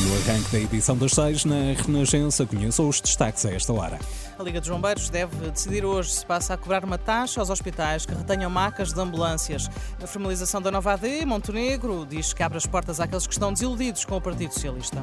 No arranque da edição das seis, na Renascença, conheça os destaques a esta hora. A Liga dos Bombeiros deve decidir hoje se passa a cobrar uma taxa aos hospitais que retenham macas de ambulâncias. A formalização da nova AD, Montenegro, diz que abre as portas àqueles que estão desiludidos com o Partido Socialista.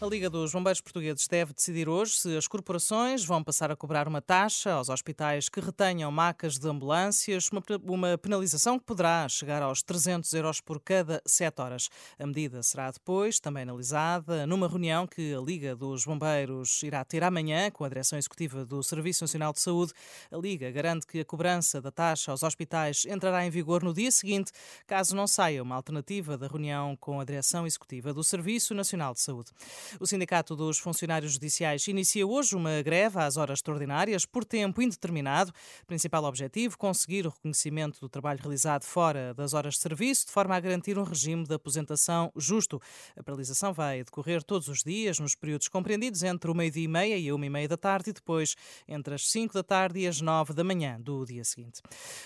A Liga dos Bombeiros Portugueses deve decidir hoje se as corporações vão passar a cobrar uma taxa aos hospitais que retenham macas de ambulâncias, uma penalização que poderá chegar aos 300 euros por cada 7 horas. A medida será depois também analisada numa reunião que a Liga dos Bombeiros irá ter amanhã com a Direção Executiva do Serviço Nacional de Saúde. A Liga garante que a cobrança da taxa aos hospitais entrará em vigor no dia seguinte, caso não saia uma alternativa da reunião com a Direção Executiva do Serviço Nacional de Saúde. O Sindicato dos Funcionários Judiciais inicia hoje uma greve às horas extraordinárias por tempo indeterminado. Principal objetivo: conseguir o reconhecimento do trabalho realizado fora das horas de serviço, de forma a garantir um regime de aposentação justo. A paralisação vai decorrer todos os dias, nos períodos compreendidos entre o meio-dia e meia e a uma e meia da tarde e depois entre as cinco da tarde e as nove da manhã do dia seguinte.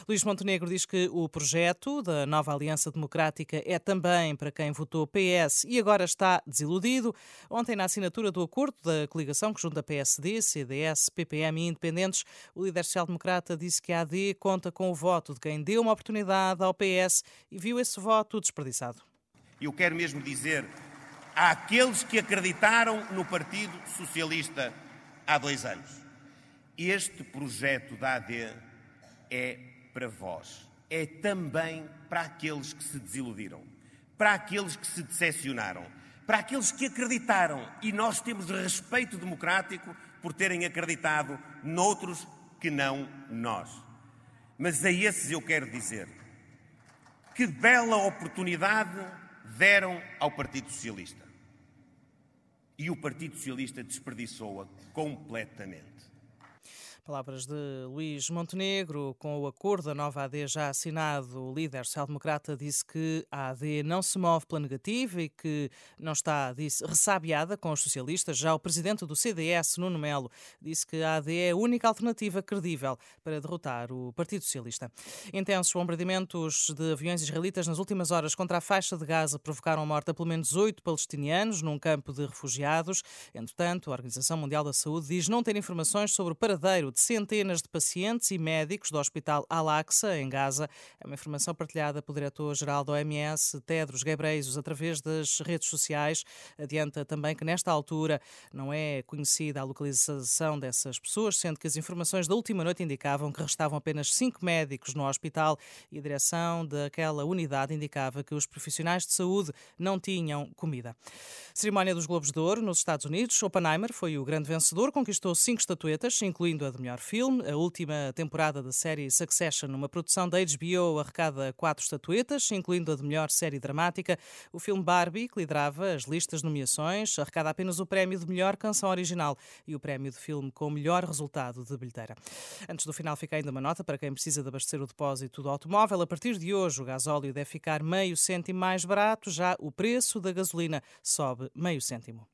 Luís Montenegro diz que o projeto da nova Aliança Democrática é também para quem votou PS e agora está desiludido. Ontem, na assinatura do acordo da coligação que junta PSD, CDS, PPM e Independentes, o líder social-democrata disse que a AD conta com o voto de quem deu uma oportunidade ao PS e viu esse voto desperdiçado. Eu quero mesmo dizer àqueles que acreditaram no Partido Socialista há dois anos: este projeto da AD é para vós. É também para aqueles que se desiludiram, para aqueles que se decepcionaram para aqueles que acreditaram e nós temos respeito democrático por terem acreditado noutros que não nós. Mas a esses eu quero dizer que bela oportunidade deram ao Partido Socialista. E o Partido Socialista desperdiçou-a completamente. Palavras de Luís Montenegro. Com o acordo da nova AD já assinado, o líder social-democrata disse que a AD não se move pela negativa e que não está, disse, ressabiada com os socialistas. Já o presidente do CDS, Nuno Melo, disse que a AD é a única alternativa credível para derrotar o Partido Socialista. Intensos bombardeamentos de aviões israelitas nas últimas horas contra a faixa de Gaza provocaram a morte a pelo menos oito palestinianos num campo de refugiados. Entretanto, a Organização Mundial da Saúde diz não ter informações sobre o paradeiro de centenas de pacientes e médicos do Hospital Al-Aqsa, em Gaza. É uma informação partilhada pelo diretor-geral da OMS, Tedros Ghebreyesus, através das redes sociais. Adianta também que, nesta altura, não é conhecida a localização dessas pessoas, sendo que as informações da última noite indicavam que restavam apenas cinco médicos no hospital e a direção daquela unidade indicava que os profissionais de saúde não tinham comida. Cerimónia dos Globos de Ouro nos Estados Unidos. Oppenheimer foi o grande vencedor, conquistou cinco estatuetas, incluindo a de melhor filme. A última temporada da série Succession, uma produção da HBO, arrecada quatro estatuetas, incluindo a de melhor série dramática. O filme Barbie, que liderava as listas de nomeações, arrecada apenas o prémio de melhor canção original e o prémio de filme com melhor resultado de bilheteira. Antes do final, fica ainda uma nota para quem precisa de abastecer o depósito do automóvel. A partir de hoje, o gasóleo deve ficar meio cêntimo mais barato, já o preço da gasolina sobe meio cêntimo.